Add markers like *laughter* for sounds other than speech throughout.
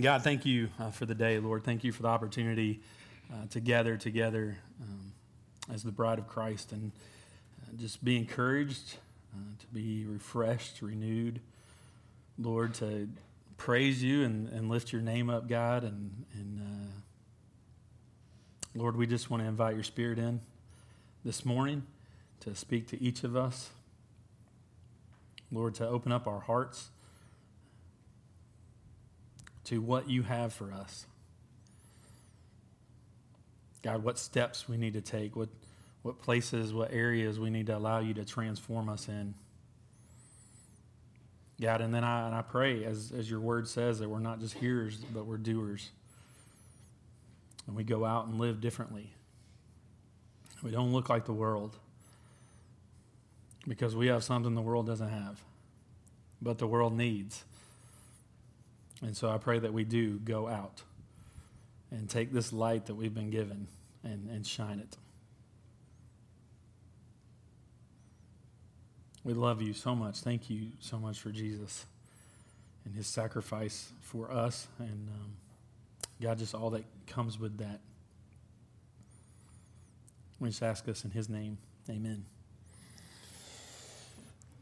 God, thank you uh, for the day, Lord. Thank you for the opportunity uh, to gather together um, as the bride of Christ and uh, just be encouraged, uh, to be refreshed, renewed, Lord, to praise you and, and lift your name up, God. And, and uh, Lord, we just want to invite your spirit in this morning to speak to each of us. Lord, to open up our hearts to what you have for us. God, what steps we need to take, what, what places, what areas we need to allow you to transform us in. God, and then I, and I pray, as, as your word says, that we're not just hearers, but we're doers. And we go out and live differently. We don't look like the world because we have something the world doesn't have, but the world needs. And so I pray that we do go out and take this light that we've been given and, and shine it. We love you so much. Thank you so much for Jesus and his sacrifice for us. And um, God, just all that comes with that. We just ask us in his name. Amen.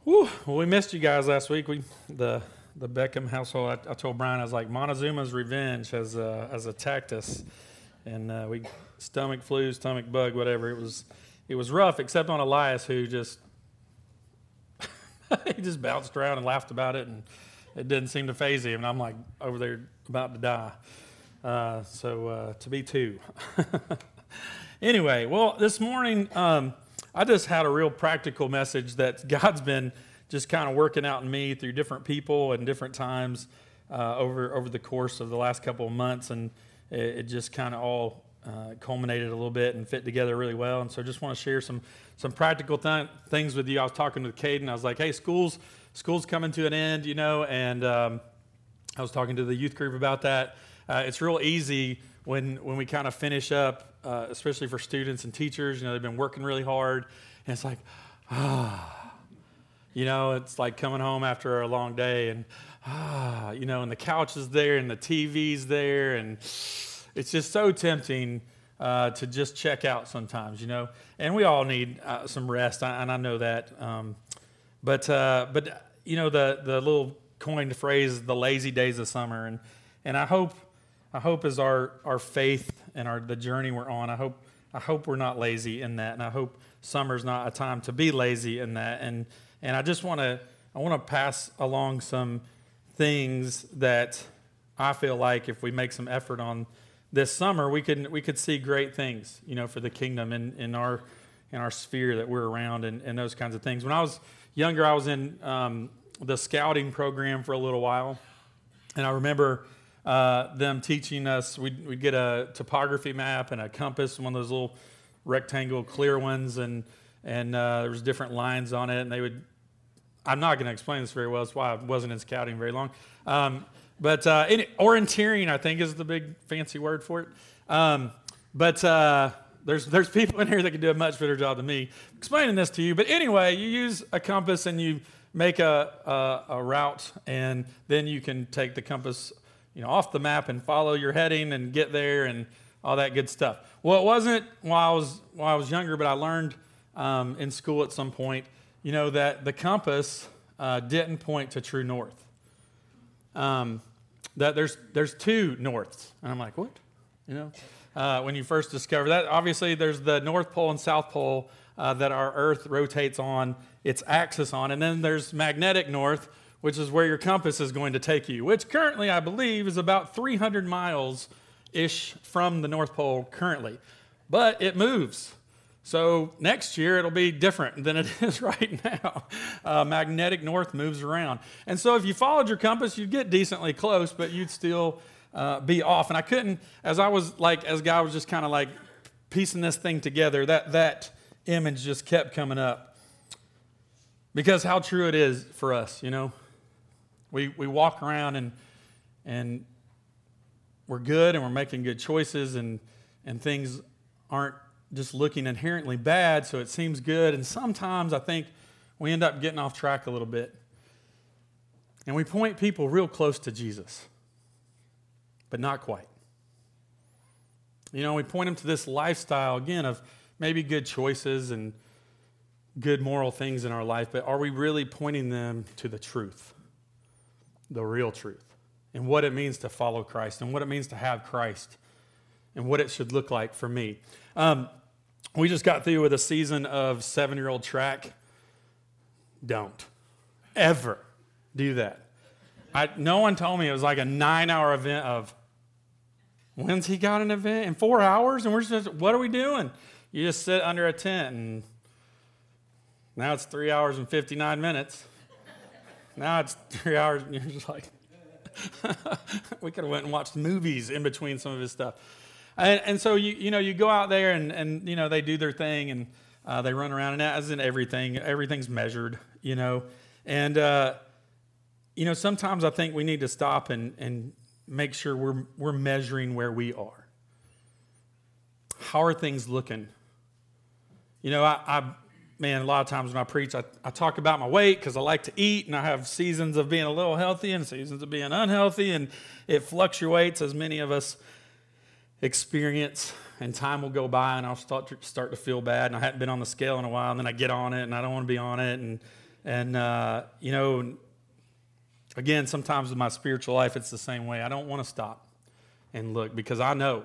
Whew. Well, we missed you guys last week. We the the Beckham household, I, I, told Brian, I was like, Montezuma's revenge has, uh, has attacked us. And uh, we, stomach flu, stomach bug, whatever. It was, it was rough, except on Elias, who just, *laughs* he just bounced around and laughed about it, and it didn't seem to faze him. And I'm like over there about to die. Uh, so uh, to be two. *laughs* anyway, well, this morning, um, I just had a real practical message that *laughs* God's been just kind of working out in me through different people and different times uh, over over the course of the last couple of months, and it, it just kind of all uh, culminated a little bit and fit together really well. And so, just want to share some some practical th- things with you. I was talking with Caden. I was like, "Hey, school's school's coming to an end, you know," and um, I was talking to the youth group about that. Uh, it's real easy when when we kind of finish up, uh, especially for students and teachers. You know, they've been working really hard, and it's like, ah you know, it's like coming home after a long day and, ah, you know, and the couch is there and the TV's there. And it's just so tempting uh, to just check out sometimes, you know. And we all need uh, some rest, and I know that. Um, but, uh, but you know, the, the little coined phrase, the lazy days of summer. And, and I hope, I hope as our, our faith and our, the journey we're on, I hope, I hope we're not lazy in that. And I hope summer's not a time to be lazy in that. And, and I just want to I want to pass along some things that I feel like if we make some effort on this summer, we could we could see great things, you know, for the kingdom in, in our in our sphere that we're around and, and those kinds of things. When I was younger, I was in um, the scouting program for a little while, and I remember uh, them teaching us. We'd, we'd get a topography map and a compass, one of those little rectangle clear ones, and and uh, there was different lines on it, and they would. I'm not going to explain this very well. That's why I wasn't in scouting very long. Um, but uh, in, orienteering, I think, is the big fancy word for it. Um, but uh, there's there's people in here that can do a much better job than me explaining this to you. But anyway, you use a compass and you make a, a, a route, and then you can take the compass, you know, off the map and follow your heading and get there and all that good stuff. Well, it wasn't while I was while I was younger, but I learned um, in school at some point, you know, that the compass uh, didn't point to true north. Um, that there's, there's two norths. And I'm like, what? You know, uh, when you first discover that, obviously there's the North Pole and South Pole uh, that our Earth rotates on its axis on. And then there's magnetic north, which is where your compass is going to take you, which currently, I believe, is about 300 miles ish from the North Pole currently. But it moves. So next year it'll be different than it *laughs* is right now. Uh, magnetic north moves around. And so if you followed your compass, you'd get decently close, but you'd still uh, be off. And I couldn't, as I was like, as God was just kind of like piecing this thing together, that, that image just kept coming up. Because how true it is for us, you know? We, we walk around and, and we're good and we're making good choices and, and things aren't just looking inherently bad, so it seems good. And sometimes I think we end up getting off track a little bit. And we point people real close to Jesus. but not quite. You know, we point them to this lifestyle again of maybe good choices and good moral things in our life, but are we really pointing them to the truth, the real truth, and what it means to follow Christ and what it means to have Christ and what it should look like for me? Um, we just got through with a season of seven year old track. Don't ever do that. I, no one told me it was like a nine hour event of when's he got an event in four hours and we're just what are we doing you just sit under a tent and now it's three hours and 59 minutes now it's *laughs* three hours and you're just like *laughs* we could have went and watched movies in between some of his stuff. And, and so you, you know you go out there and, and you know they do their thing and uh, they run around and as in everything. Everything's measured you know? And uh, you know sometimes i think we need to stop and, and make sure we're, we're measuring where we are. How are things looking? You know, I, I man, a lot of times when I preach, I, I talk about my weight because I like to eat and I have seasons of being a little healthy and seasons of being unhealthy, and it fluctuates as many of us experience. And time will go by and I'll start to, start to feel bad. And I haven't been on the scale in a while, and then I get on it and I don't want to be on it. And, and uh, you know, again, sometimes in my spiritual life, it's the same way. I don't want to stop and look because I know,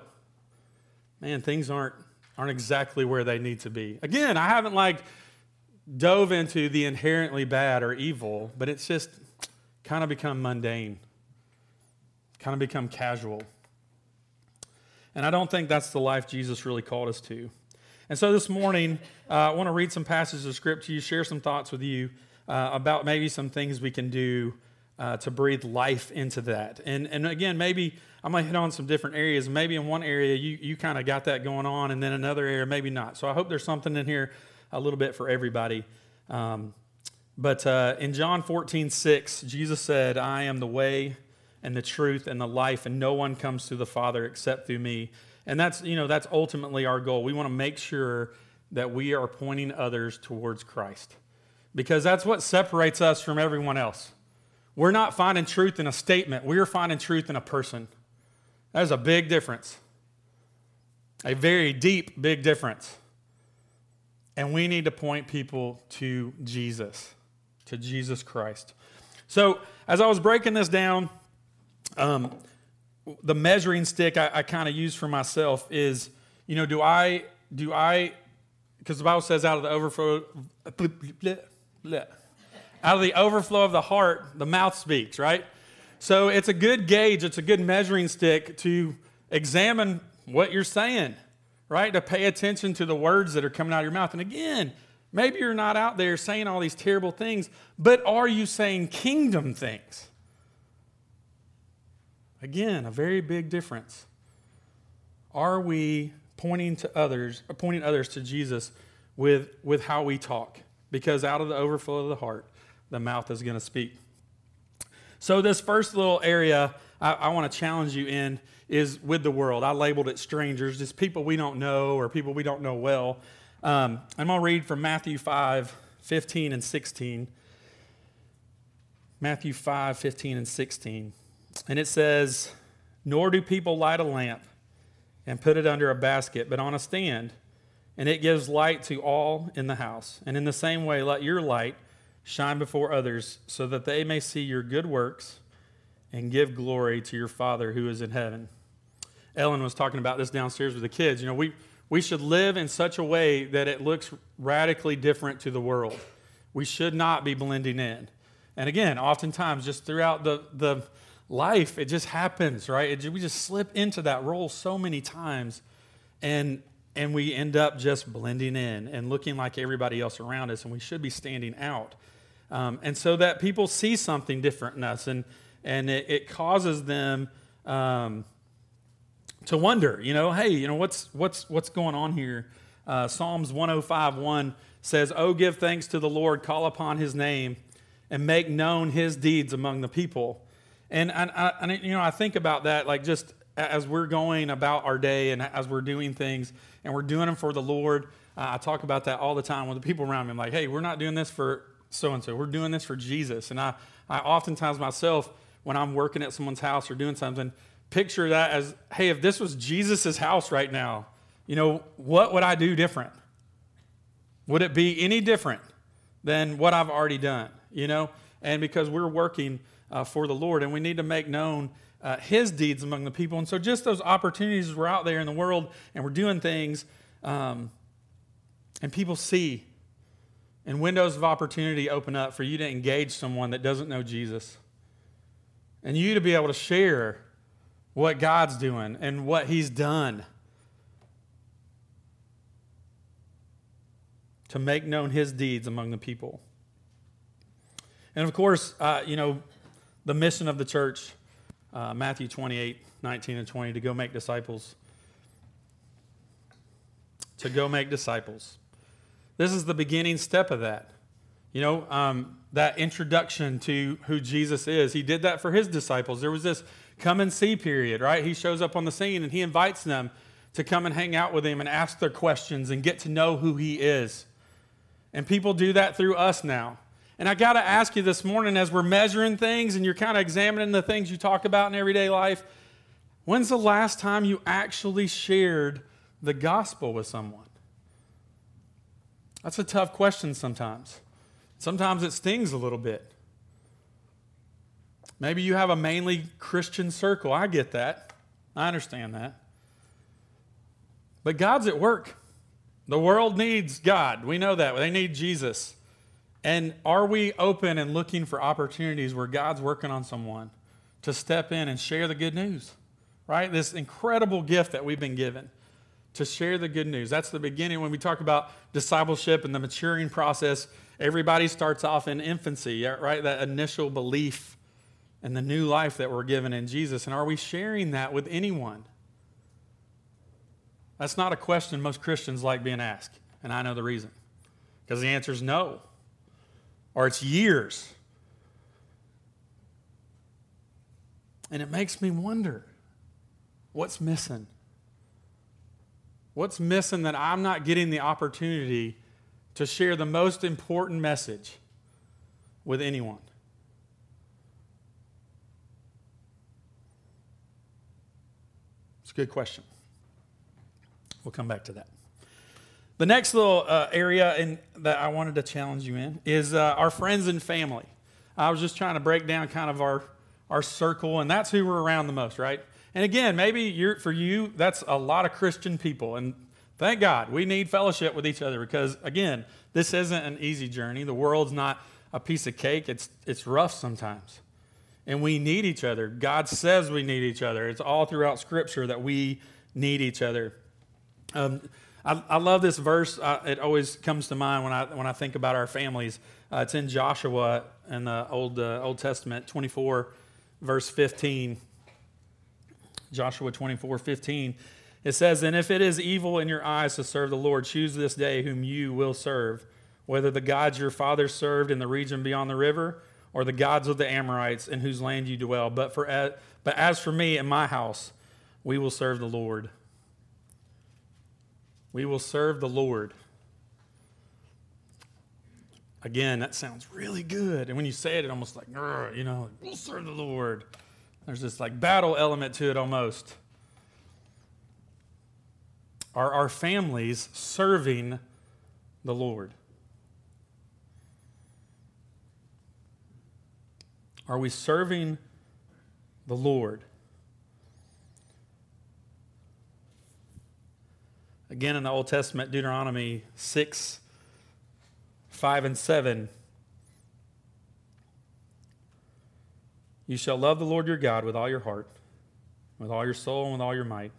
man, things aren't aren't exactly where they need to be. Again, I haven't like dove into the inherently bad or evil, but it's just kind of become mundane, kind of become casual. And I don't think that's the life Jesus really called us to. And so this morning, uh, I want to read some passages of scripture, to you, share some thoughts with you uh, about maybe some things we can do uh, to breathe life into that. And, and again, maybe I'm going to hit on some different areas. Maybe in one area you, you kind of got that going on, and then another area maybe not. So I hope there's something in here a little bit for everybody. Um, but uh, in John 14, 6, Jesus said, I am the way and the truth and the life, and no one comes to the Father except through me. And that's, you know, that's ultimately our goal. We want to make sure that we are pointing others towards Christ because that's what separates us from everyone else. We're not finding truth in a statement, we are finding truth in a person. That is a big difference. A very deep, big difference. And we need to point people to Jesus, to Jesus Christ. So, as I was breaking this down, um, the measuring stick I, I kind of use for myself is, you know, do I, do I, because the Bible says out of the overflow, out of the overflow of the heart, the mouth speaks, right? So it's a good gauge, it's a good measuring stick to examine what you're saying, right? To pay attention to the words that are coming out of your mouth. And again, maybe you're not out there saying all these terrible things, but are you saying kingdom things? Again, a very big difference. Are we pointing to others, uh, pointing others to Jesus with, with how we talk? Because out of the overflow of the heart, the mouth is going to speak. So, this first little area I, I want to challenge you in is with the world. I labeled it strangers, just people we don't know or people we don't know well. Um, I'm going to read from Matthew 5 15 and 16. Matthew 5 15 and 16. And it says, Nor do people light a lamp and put it under a basket, but on a stand, and it gives light to all in the house. And in the same way, let your light shine before others so that they may see your good works and give glory to your Father who is in heaven. Ellen was talking about this downstairs with the kids. You know, we, we should live in such a way that it looks radically different to the world. We should not be blending in. And again, oftentimes, just throughout the, the life, it just happens, right? It, we just slip into that role so many times, and, and we end up just blending in and looking like everybody else around us, and we should be standing out. Um, and so that people see something different in us, and, and it, it causes them um, to wonder, you know, hey, you know, what's, what's, what's going on here? Uh, Psalms 105 1 says, Oh, give thanks to the Lord, call upon his name, and make known his deeds among the people. And, and, and, you know, I think about that like just as we're going about our day and as we're doing things and we're doing them for the Lord. Uh, I talk about that all the time with the people around me. I'm like, hey, we're not doing this for so and so. We're doing this for Jesus. And I, I oftentimes myself, when I'm working at someone's house or doing something, picture that as hey, if this was Jesus' house right now, you know, what would I do different? Would it be any different than what I've already done? You know, and because we're working uh, for the Lord and we need to make known uh, His deeds among the people. And so, just those opportunities we're out there in the world and we're doing things, um, and people see, and windows of opportunity open up for you to engage someone that doesn't know Jesus, and you to be able to share what God's doing and what He's done. To make known his deeds among the people. And of course, uh, you know, the mission of the church, uh, Matthew 28 19 and 20, to go make disciples. To go make disciples. This is the beginning step of that. You know, um, that introduction to who Jesus is. He did that for his disciples. There was this come and see period, right? He shows up on the scene and he invites them to come and hang out with him and ask their questions and get to know who he is. And people do that through us now. And I got to ask you this morning as we're measuring things and you're kind of examining the things you talk about in everyday life, when's the last time you actually shared the gospel with someone? That's a tough question sometimes. Sometimes it stings a little bit. Maybe you have a mainly Christian circle. I get that. I understand that. But God's at work. The world needs God. We know that. They need Jesus. And are we open and looking for opportunities where God's working on someone to step in and share the good news? Right? This incredible gift that we've been given to share the good news. That's the beginning when we talk about discipleship and the maturing process. Everybody starts off in infancy, right? That initial belief and the new life that we're given in Jesus. And are we sharing that with anyone? That's not a question most Christians like being asked. And I know the reason. Because the answer is no or it's years. And it makes me wonder what's missing? What's missing that I'm not getting the opportunity to share the most important message with anyone? It's a good question. We'll come back to that. The next little uh, area in, that I wanted to challenge you in is uh, our friends and family. I was just trying to break down kind of our, our circle, and that's who we're around the most, right? And again, maybe for you, that's a lot of Christian people. And thank God we need fellowship with each other because, again, this isn't an easy journey. The world's not a piece of cake, it's, it's rough sometimes. And we need each other. God says we need each other. It's all throughout Scripture that we need each other. Um, I, I love this verse. It always comes to mind when I, when I think about our families. Uh, it's in Joshua in the Old, uh, Old Testament, 24, verse 15. Joshua 24, 15. It says, And if it is evil in your eyes to serve the Lord, choose this day whom you will serve, whether the gods your fathers served in the region beyond the river, or the gods of the Amorites in whose land you dwell. But, for, but as for me and my house, we will serve the Lord. We will serve the Lord. Again, that sounds really good. And when you say it, it almost like, you know, we'll serve the Lord. There's this like battle element to it almost. Are our families serving the Lord? Are we serving the Lord? Again, in the Old Testament, Deuteronomy 6, 5, and 7. You shall love the Lord your God with all your heart, with all your soul, and with all your might.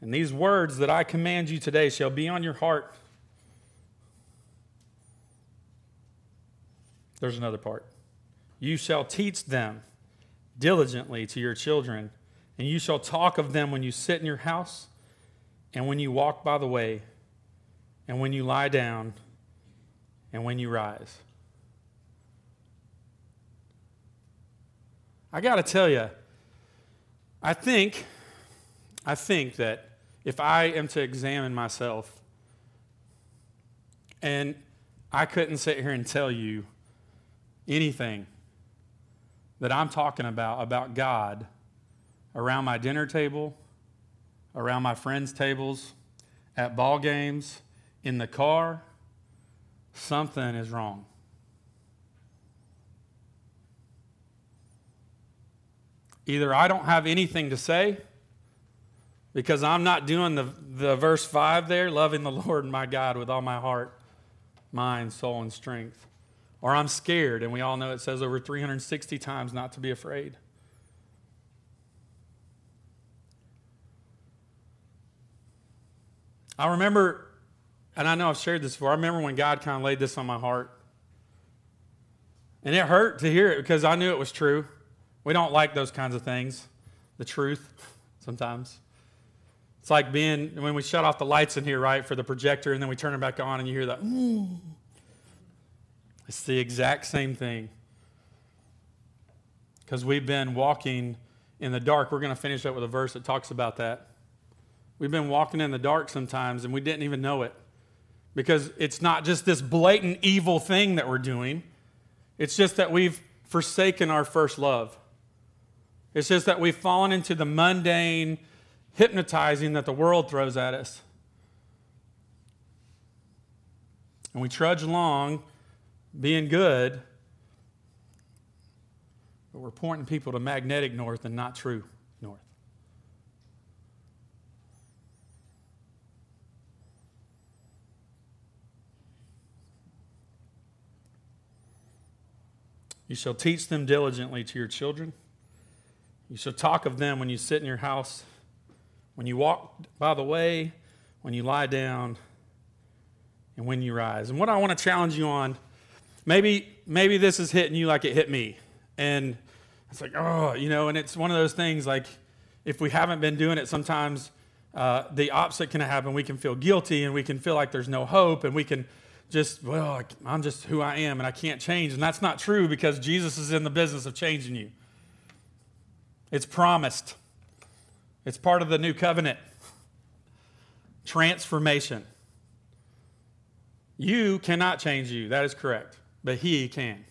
And these words that I command you today shall be on your heart. There's another part. You shall teach them diligently to your children, and you shall talk of them when you sit in your house and when you walk by the way, and when you lie down, and when you rise. I got to tell you, I think, I think that if I am to examine myself, and I couldn't sit here and tell you anything that I'm talking about, about God, around my dinner table, around my friends' tables, at ball games, in the car, something is wrong. Either I don't have anything to say because I'm not doing the, the verse 5 there, loving the Lord my God with all my heart, mind, soul, and strength. Or I'm scared, and we all know it says over 360 times not to be afraid. I remember, and I know I've shared this before, I remember when God kind of laid this on my heart. And it hurt to hear it because I knew it was true. We don't like those kinds of things, the truth, sometimes. It's like being when we shut off the lights in here, right, for the projector, and then we turn it back on, and you hear that. Mm. It's the exact same thing. Because we've been walking in the dark. We're going to finish up with a verse that talks about that. We've been walking in the dark sometimes and we didn't even know it. Because it's not just this blatant evil thing that we're doing, it's just that we've forsaken our first love. It's just that we've fallen into the mundane, hypnotizing that the world throws at us. And we trudge along being good, but we're pointing people to magnetic north and not true north. You shall teach them diligently to your children. You shall talk of them when you sit in your house, when you walk by the way, when you lie down, and when you rise. And what I want to challenge you on, maybe maybe this is hitting you like it hit me. And it's like, oh, you know, and it's one of those things like if we haven't been doing it sometimes uh, the opposite can happen. We can feel guilty and we can feel like there's no hope and we can just, well, I'm just who I am and I can't change. And that's not true because Jesus is in the business of changing you. It's promised, it's part of the new covenant. Transformation. You cannot change you. That is correct. But He can.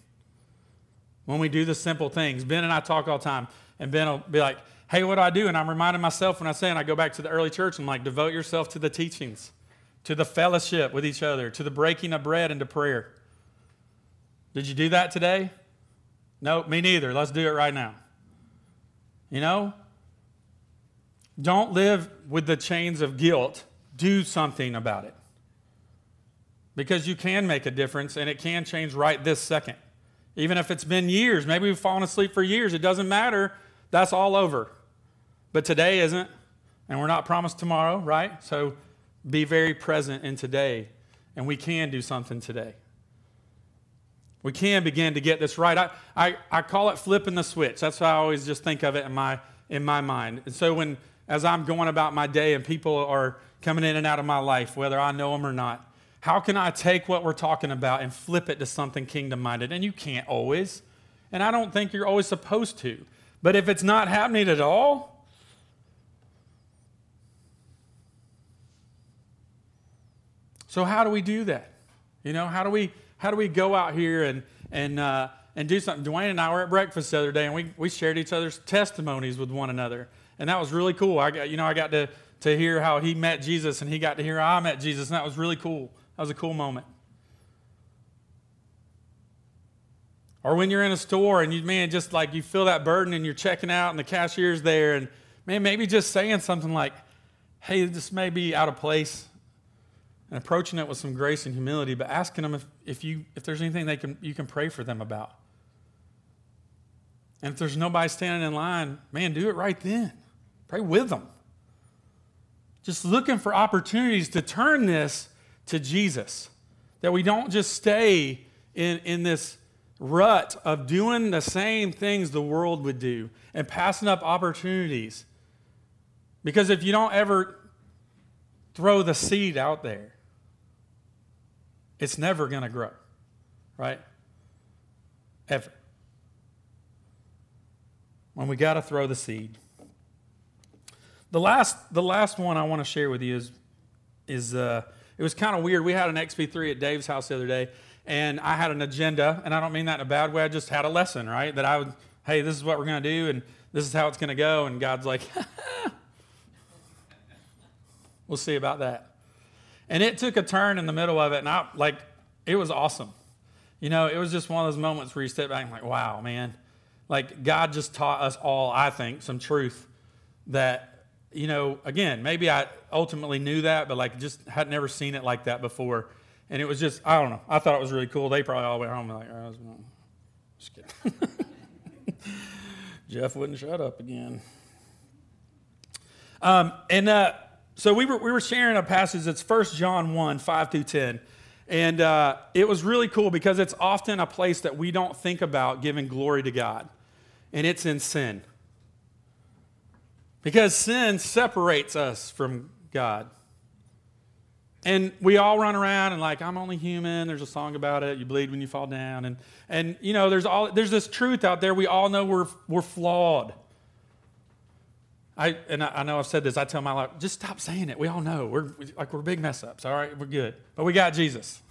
When we do the simple things, Ben and I talk all the time, and Ben will be like, hey, what do I do? And I'm reminding myself when I say, and I go back to the early church, I'm like, devote yourself to the teachings to the fellowship with each other, to the breaking of bread, and to prayer. Did you do that today? No, me neither. Let's do it right now. You know? Don't live with the chains of guilt. Do something about it. Because you can make a difference and it can change right this second. Even if it's been years, maybe we've fallen asleep for years, it doesn't matter. That's all over. But today isn't, and we're not promised tomorrow, right? So be very present in today, and we can do something today. We can begin to get this right. I, I, I call it flipping the switch. That's how I always just think of it in my, in my mind. And so, when as I'm going about my day and people are coming in and out of my life, whether I know them or not, how can I take what we're talking about and flip it to something kingdom minded? And you can't always. And I don't think you're always supposed to. But if it's not happening at all, So how do we do that? You know, how do we how do we go out here and and uh, and do something? Dwayne and I were at breakfast the other day, and we we shared each other's testimonies with one another, and that was really cool. I got you know I got to to hear how he met Jesus, and he got to hear how I met Jesus, and that was really cool. That was a cool moment. Or when you're in a store and you man just like you feel that burden and you're checking out and the cashier's there and man maybe just saying something like, "Hey, this may be out of place and approaching it with some grace and humility, but asking them if, if, you, if there's anything they can, you can pray for them about. And if there's nobody standing in line, man, do it right then. Pray with them. Just looking for opportunities to turn this to Jesus. That we don't just stay in, in this rut of doing the same things the world would do and passing up opportunities. Because if you don't ever throw the seed out there, it's never going to grow, right? Ever. When we got to throw the seed. The last, the last one I want to share with you is, is uh, it was kind of weird. We had an XP3 at Dave's house the other day, and I had an agenda, and I don't mean that in a bad way. I just had a lesson, right? That I would, hey, this is what we're going to do, and this is how it's going to go. And God's like, *laughs* we'll see about that. And it took a turn in the middle of it, and I like it was awesome. You know, it was just one of those moments where you step back and like, wow, man. Like God just taught us all, I think, some truth that, you know, again, maybe I ultimately knew that, but like just had never seen it like that before. And it was just, I don't know. I thought it was really cool. They probably all went home like, oh, I was won." just kidding. *laughs* Jeff wouldn't shut up again. Um, and uh, so we were, we were sharing a passage that's 1 John 1, 5 through 10. And uh, it was really cool because it's often a place that we don't think about giving glory to God, and it's in sin. Because sin separates us from God. And we all run around and like, I'm only human. There's a song about it. You bleed when you fall down. And, and you know, there's, all, there's this truth out there. We all know we're, we're flawed. I, and I, I know I've said this. I tell my life, just stop saying it. We all know. We're, like, we're big mess ups. All right, we're good. But we got Jesus.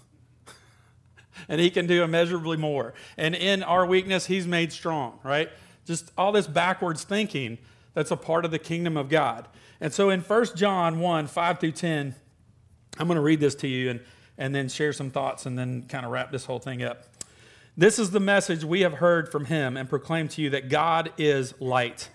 *laughs* and he can do immeasurably more. And in our weakness, he's made strong, right? Just all this backwards thinking that's a part of the kingdom of God. And so in 1 John 1, 5 through 10, I'm going to read this to you and, and then share some thoughts and then kind of wrap this whole thing up. This is the message we have heard from him and proclaim to you that God is light,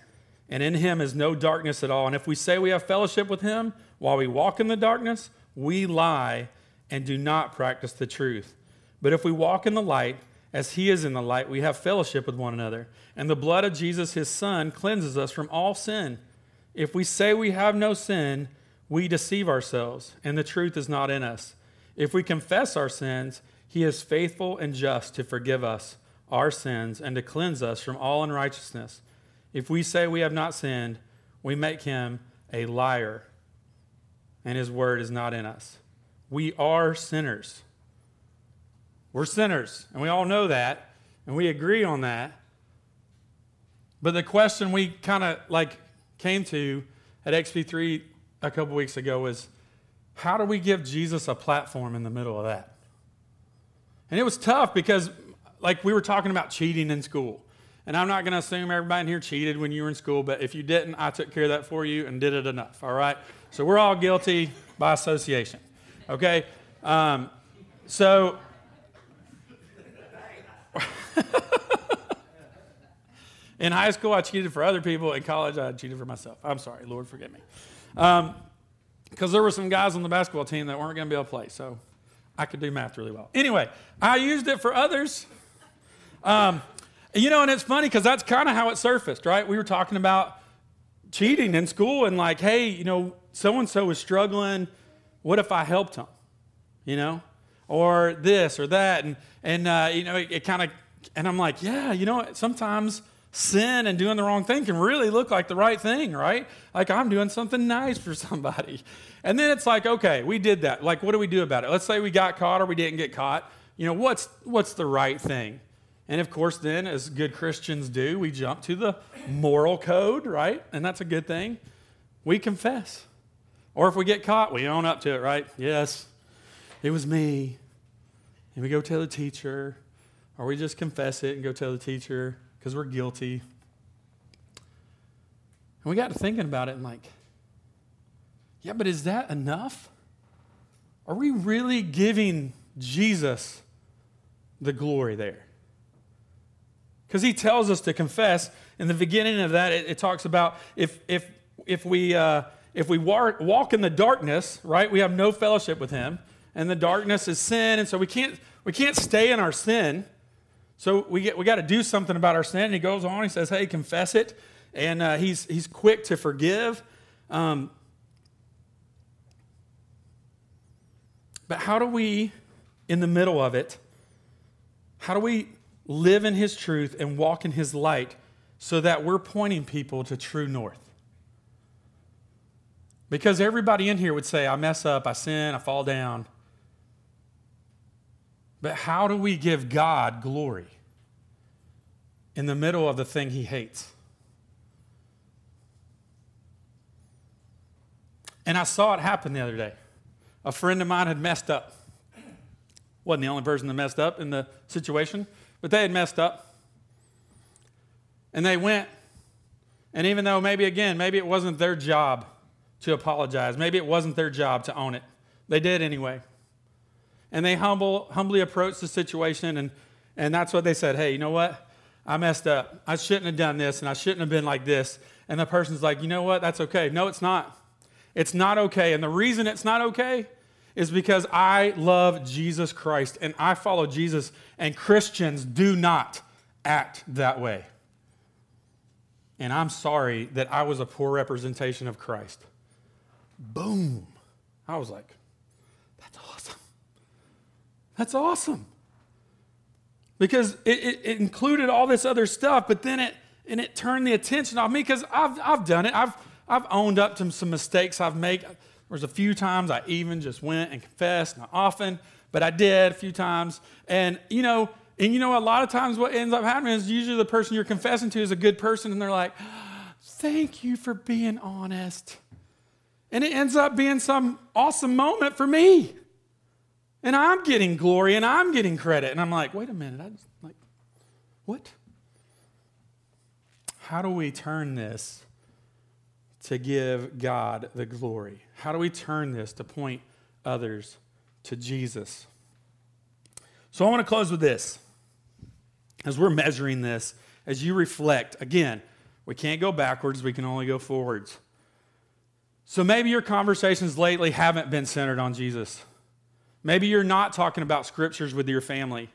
and in him is no darkness at all. And if we say we have fellowship with him while we walk in the darkness, we lie and do not practice the truth. But if we walk in the light, as he is in the light, we have fellowship with one another. And the blood of Jesus, his son, cleanses us from all sin. If we say we have no sin, we deceive ourselves, and the truth is not in us. If we confess our sins, he is faithful and just to forgive us our sins and to cleanse us from all unrighteousness. If we say we have not sinned, we make him a liar, and his word is not in us. We are sinners. We're sinners, and we all know that, and we agree on that. But the question we kind of like came to at XP3 a couple weeks ago was how do we give Jesus a platform in the middle of that? And it was tough because, like, we were talking about cheating in school. And I'm not going to assume everybody in here cheated when you were in school, but if you didn't, I took care of that for you and did it enough, all right? So we're all guilty by association, okay? Um, so. In high school, I cheated for other people. In college, I cheated for myself. I'm sorry, Lord, forgive me. Because um, there were some guys on the basketball team that weren't going to be able to play, so I could do math really well. Anyway, I used it for others. Um, you know, and it's funny because that's kind of how it surfaced, right? We were talking about cheating in school and like, hey, you know, so and so was struggling. What if I helped him? You know, or this or that, and and uh, you know, it, it kind of, and I'm like, yeah, you know, sometimes sin and doing the wrong thing can really look like the right thing, right? Like I'm doing something nice for *laughs* somebody. And then it's like, okay, we did that. Like, what do we do about it? Let's say we got caught or we didn't get caught. You know, what's what's the right thing? And of course, then, as good Christians do, we jump to the moral code, right? And that's a good thing. We confess. Or if we get caught, we own up to it, right? Yes, it was me. And we go tell the teacher, or we just confess it and go tell the teacher, because we're guilty. And we got to thinking about it and like, yeah, but is that enough? Are we really giving Jesus the glory there? Because he tells us to confess. In the beginning of that, it, it talks about if, if, if we, uh, if we walk, walk in the darkness, right, we have no fellowship with him. And the darkness is sin. And so we can't, we can't stay in our sin. So we, get, we got to do something about our sin. And he goes on, he says, hey, confess it. And uh, he's, he's quick to forgive. Um, but how do we, in the middle of it, how do we live in his truth and walk in his light so that we're pointing people to true north? Because everybody in here would say, I mess up, I sin, I fall down. But how do we give God glory in the middle of the thing he hates? And I saw it happen the other day. A friend of mine had messed up. Wasn't the only person that messed up in the situation, but they had messed up. And they went And even though maybe, again, maybe it wasn't their job to apologize, maybe it wasn't their job to own it, they did anyway. And they humble, humbly approached the situation, and, and that's what they said hey, you know what? I messed up. I shouldn't have done this, and I shouldn't have been like this. And the person's like, you know what? That's okay. No, it's not. It's not okay. And the reason it's not okay is because I love Jesus Christ and I follow Jesus, and Christians do not act that way. And I'm sorry that I was a poor representation of Christ. Boom. I was like. That's awesome. Because it, it, it included all this other stuff, but then it and it turned the attention off me because I've, I've done it. I've, I've owned up to some mistakes I've made. There was a few times I even just went and confessed, not often, but I did a few times. And, you know, and you know, a lot of times what ends up happening is usually the person you're confessing to is a good person, and they're like, *gasps* thank you for being honest. And it ends up being some awesome moment for me. And I'm getting glory and I'm getting credit. And I'm like, wait a minute, I just like, what? How do we turn this to give God the glory? How do we turn this to point others to Jesus? So I want to close with this. As we're measuring this, as you reflect, again, we can't go backwards, we can only go forwards. So maybe your conversations lately haven't been centered on Jesus. Maybe you're not talking about scriptures with your family.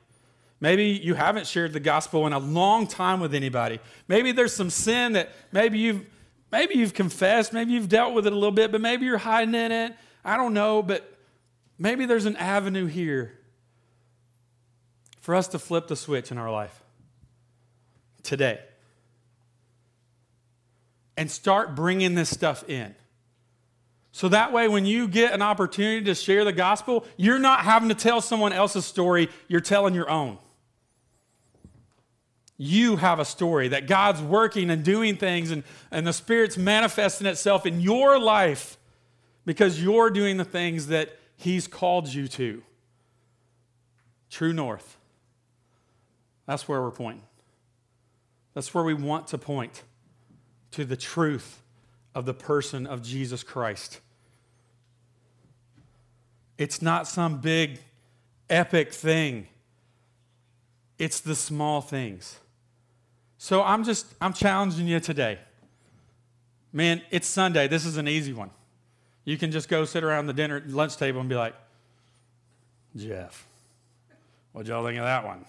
Maybe you haven't shared the gospel in a long time with anybody. Maybe there's some sin that maybe you've maybe you've confessed, maybe you've dealt with it a little bit, but maybe you're hiding in it. I don't know, but maybe there's an avenue here for us to flip the switch in our life today and start bringing this stuff in. So that way, when you get an opportunity to share the gospel, you're not having to tell someone else's story, you're telling your own you have a story, that God's working and doing things, and, and the Spirit's manifesting itself in your life because you're doing the things that He's called you to. True North. That's where we're pointing. That's where we want to point to the truth of the person of Jesus Christ. It's not some big, epic thing, it's the small things. So I'm just, I'm challenging you today. Man, it's Sunday. This is an easy one. You can just go sit around the dinner lunch table and be like, Jeff, what y'all think of that one?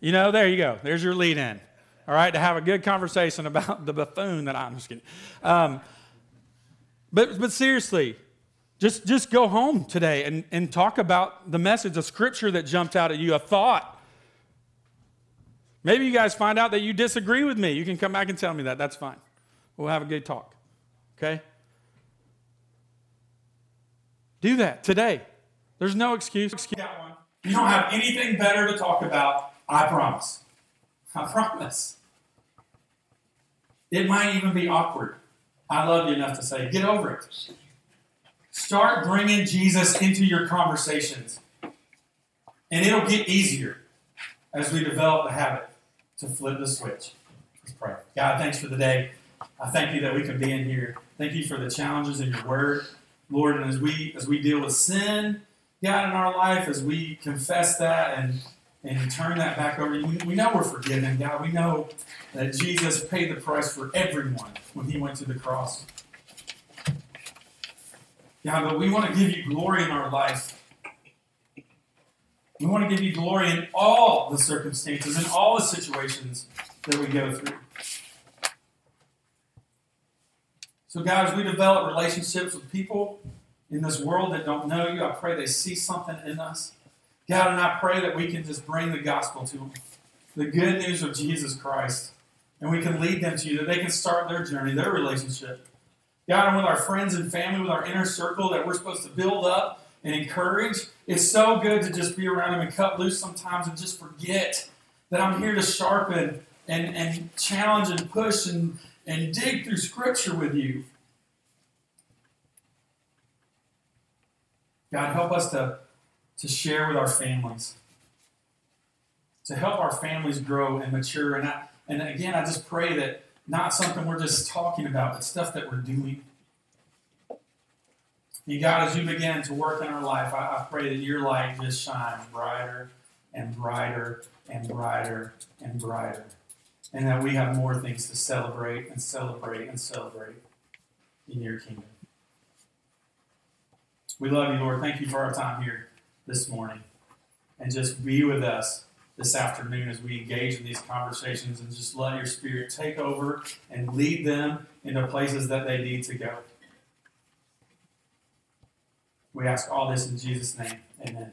You know, there you go. There's your lead in. All right, to have a good conversation about the buffoon that I'm just kidding. Um, but, but seriously, just, just go home today and, and talk about the message, a scripture that jumped out at you, a thought Maybe you guys find out that you disagree with me. You can come back and tell me that. That's fine. We'll have a good talk. Okay? Do that today. There's no excuse. You don't have anything better to talk about, I promise. I promise. It might even be awkward. I love you enough to say, get over it. Start bringing Jesus into your conversations, and it'll get easier as we develop the habit to flip the switch. Let's pray. God, thanks for the day. I thank you that we can be in here. Thank you for the challenges in your word, Lord. And as we as we deal with sin, God, in our life, as we confess that and and turn that back over, we, know we're forgiven, God. We know that Jesus paid the price for everyone when He went to the cross. God, but we want to give you glory in our life. We want to give you glory in all the circumstances, in all the situations that we go through. So, as we develop relationships with people in this world that don't know you, I pray they see something in us. God, and I pray that we can just bring the gospel to them, the good news of Jesus Christ, and we can lead them to you, that they can start their journey, their relationship. God, and with our friends and family, with our inner circle that we're supposed to build up and encourage. It's so good to just be around them and cut loose sometimes and just forget that I'm here to sharpen and, and challenge and push and, and dig through Scripture with you. God, help us to, to share with our families, to help our families grow and mature. And, I, and again, I just pray that, not something we're just talking about, but stuff that we're doing. And God, as you begin to work in our life, I, I pray that your light just shines brighter and brighter and brighter and brighter. And that we have more things to celebrate and celebrate and celebrate in your kingdom. We love you, Lord. Thank you for our time here this morning. And just be with us this afternoon as we engage in these conversations and just let your spirit take over and lead them into places that they need to go. We ask all this in Jesus' name. Amen.